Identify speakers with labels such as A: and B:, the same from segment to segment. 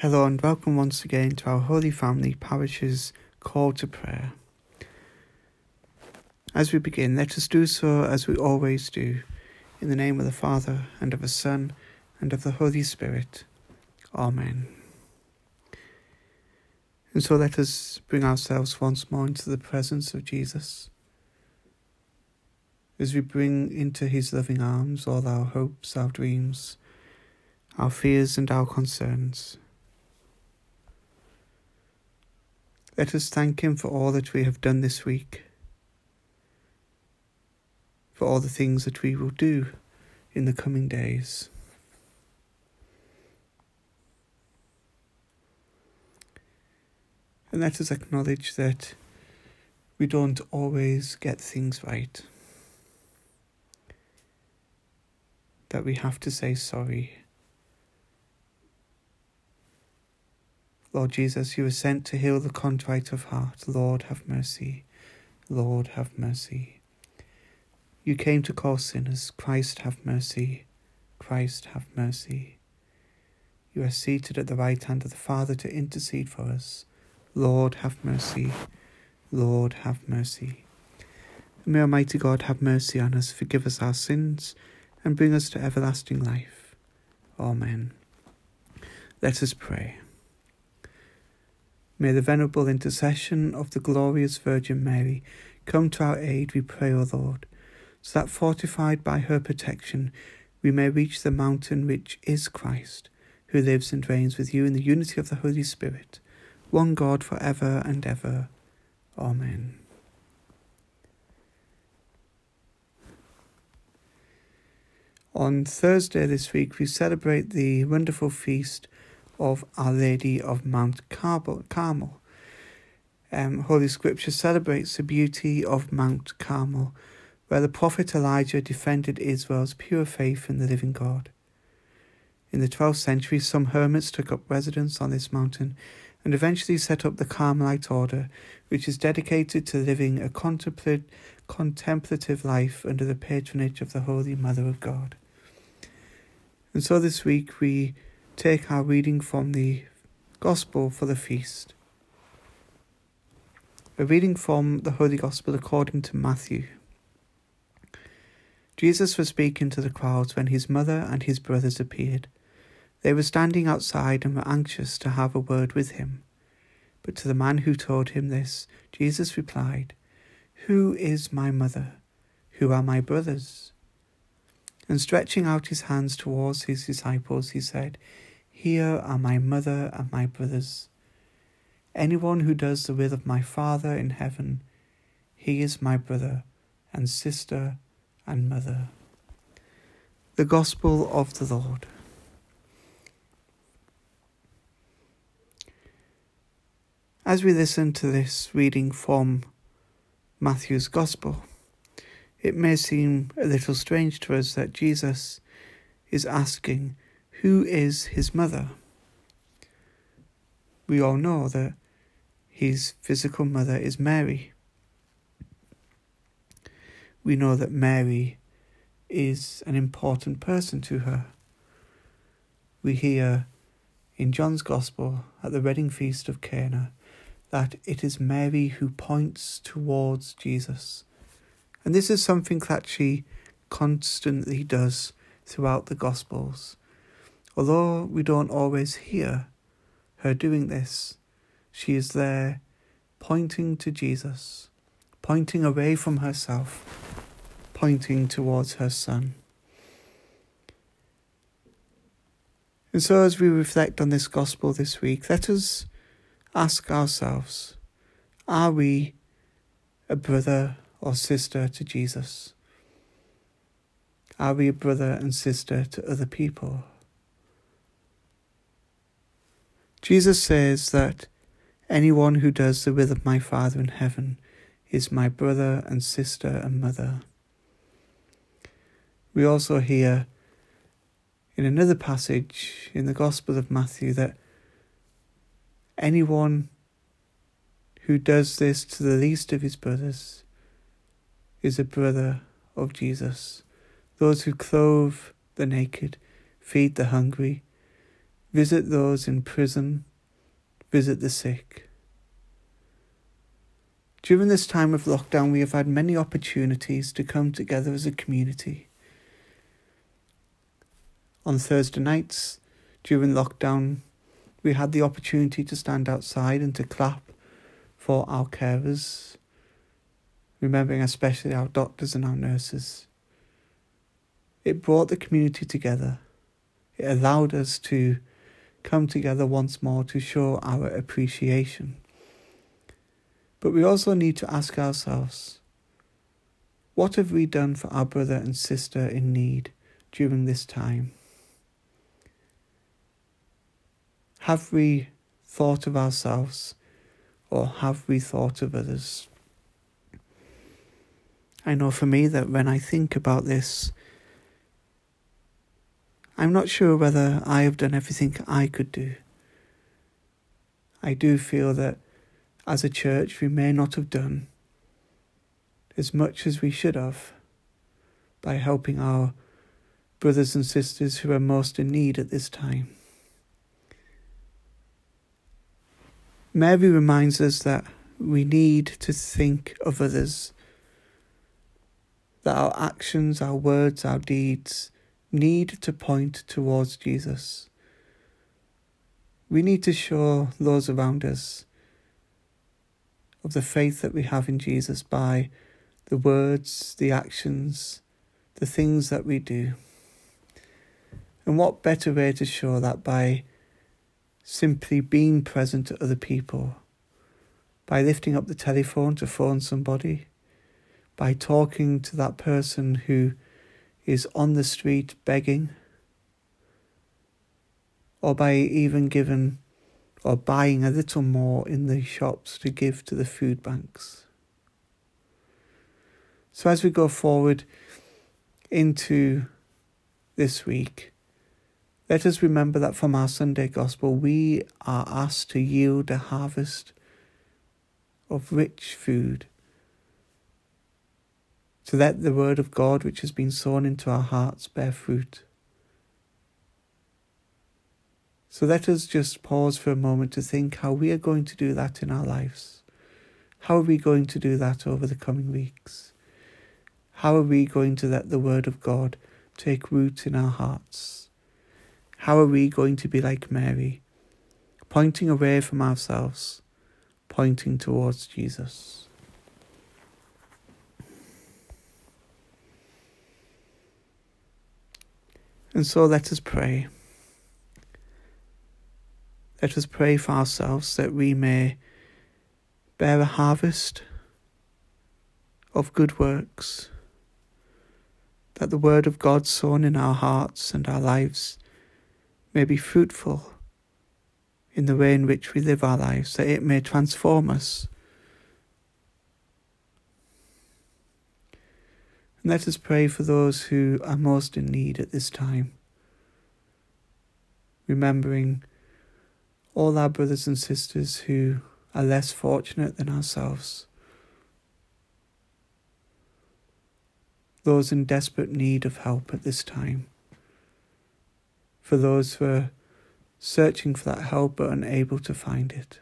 A: Hello and welcome once again to our Holy Family Parish's call to prayer. As we begin, let us do so as we always do, in the name of the Father, and of the Son, and of the Holy Spirit. Amen. And so let us bring ourselves once more into the presence of Jesus. As we bring into his loving arms all our hopes, our dreams, our fears, and our concerns. Let us thank Him for all that we have done this week, for all the things that we will do in the coming days. And let us acknowledge that we don't always get things right, that we have to say sorry Lord Jesus, you were sent to heal the contrite of heart. Lord, have mercy. Lord, have mercy. You came to call sinners. Christ, have mercy. Christ, have mercy. You are seated at the right hand of the Father to intercede for us. Lord, have mercy. Lord, have mercy. may Almighty God have mercy on us, forgive us our sins, and bring us to everlasting life. Amen. Let us pray. May the venerable intercession of the glorious Virgin Mary come to our aid, we pray, O Lord, so that fortified by her protection we may reach the mountain which is Christ, who lives and reigns with you in the unity of the Holy Spirit, one God for ever and ever. Amen. On Thursday this week, we celebrate the wonderful feast of Our Lady of Mount Carmel. Um, Holy Scripture celebrates the beauty of Mount Carmel, where the prophet Elijah defended Israel's pure faith in the living God. In the 12th century, some hermits took up residence on this mountain and eventually set up the Carmelite order, which is dedicated to living a contemplative life under the patronage of the Holy Mother of God. And so this week we take our reading from the Gospel for the feast. A reading from the Holy Gospel according to Matthew. Jesus was speaking to the crowds when his mother and his brothers appeared. They were standing outside and were anxious to have a word with him. But to the man who told him this, Jesus replied, Who is my mother? Who are my brothers? And stretching out his hands towards his disciples, he said, here are my mother and my brothers. Anyone who does the will of my Father in heaven, he is my brother and sister and mother. The Gospel of the Lord. As we listen to this reading from Matthew's Gospel, it may seem a little strange to us that Jesus is asking who is his mother? We all know that his physical mother is Mary. We know that Mary is an important person to her. We hear in John's Gospel at the wedding feast of Cana that it is Mary who points towards Jesus. And this is something that she constantly does throughout the Gospels. Although we don't always hear her doing this, she is there pointing to Jesus, pointing away from herself, pointing towards her Son. And so, as we reflect on this gospel this week, let us ask ourselves are we a brother or sister to Jesus? Are we a brother and sister to other people? Jesus says that anyone who does the will of my Father in heaven is my brother and sister and mother. We also hear in another passage in the Gospel of Matthew that anyone who does this to the least of his brothers is a brother of Jesus. Those who clothe the naked, feed the hungry, Visit those in prison. Visit the sick. During this time of lockdown, we have had many opportunities to come together as a community. On Thursday nights, during lockdown, we had the opportunity to stand outside and to clap for our carers, remembering especially our doctors and our nurses. It brought the community together. It allowed us to come together once more to show our appreciation. But we also need to ask ourselves what have we done for our brother and sister in need during this time? Have we thought of ourselves or have we thought of others? I know for me that when I think about this, I'm not sure whether I have done everything I could do. I do feel that as a church we may not have done as much as we should have by helping our brothers and sisters who are most in need at this time. Mary reminds us that we need to think of others, that our actions, our words, our deeds need to point towards Jesus. We need to show those around us of the faith that we have in Jesus by the words, the actions, the things that we do. And what better way to show that by simply being present to other people, by lifting up the telephone to phone somebody, by talking to that person who is on the street begging, or by even giving or buying a little more in the shops to give to the food banks. So, as we go forward into this week, let us remember that from our Sunday Gospel, we are asked to yield a harvest of rich food, to let the Word of God, which has been sown into our hearts, bear fruit. So let us just pause for a moment to think how we are going to do that in our lives. How are we going to do that over the coming weeks? How are we going to let the Word of God take root in our hearts? How are we going to be like Mary, pointing away from ourselves, pointing towards Jesus? And so let us pray. Let us pray for ourselves that we may bear a harvest of good works, that the word of God sown in our hearts and our lives may be fruitful in the way in which we live our lives, that it may transform us. And let us pray for those who are most in need at this time, remembering all our brothers and sisters who are less fortunate than ourselves, those in desperate need of help at this time for those who are searching for that help but unable to find it.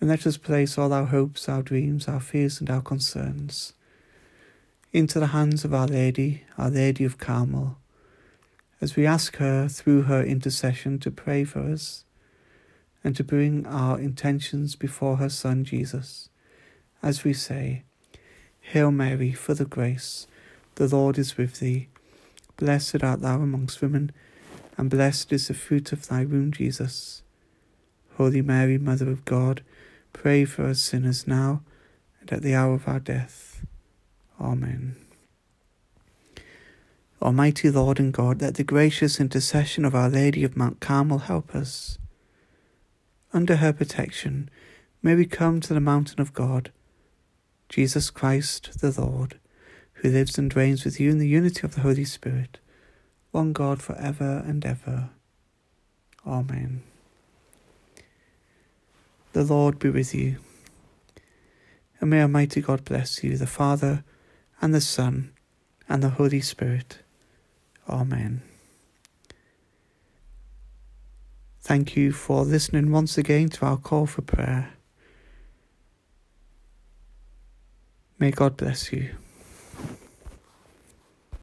A: And let us place all our hopes, our dreams, our fears, and our concerns into the hands of Our Lady, Our Lady of Carmel, as we ask her through her intercession to pray for us and to bring our intentions before her Son Jesus, as we say, Hail Mary, full of grace, the Lord is with thee. Blessed art thou amongst women, and blessed is the fruit of thy womb, Jesus. Holy Mary, Mother of God, pray for us sinners now and at the hour of our death. Amen. Almighty Lord and God, let the gracious intercession of Our Lady of Mount Carmel help us. Under her protection, may we come to the mountain of God Jesus Christ the Lord, who lives and reigns with you in the unity of the Holy Spirit, one God for ever and ever. Amen. The Lord be with you. And may Almighty God bless you, the Father, and the Son, and the Holy Spirit. Amen. Thank you for listening once again to our call for prayer. May God bless you.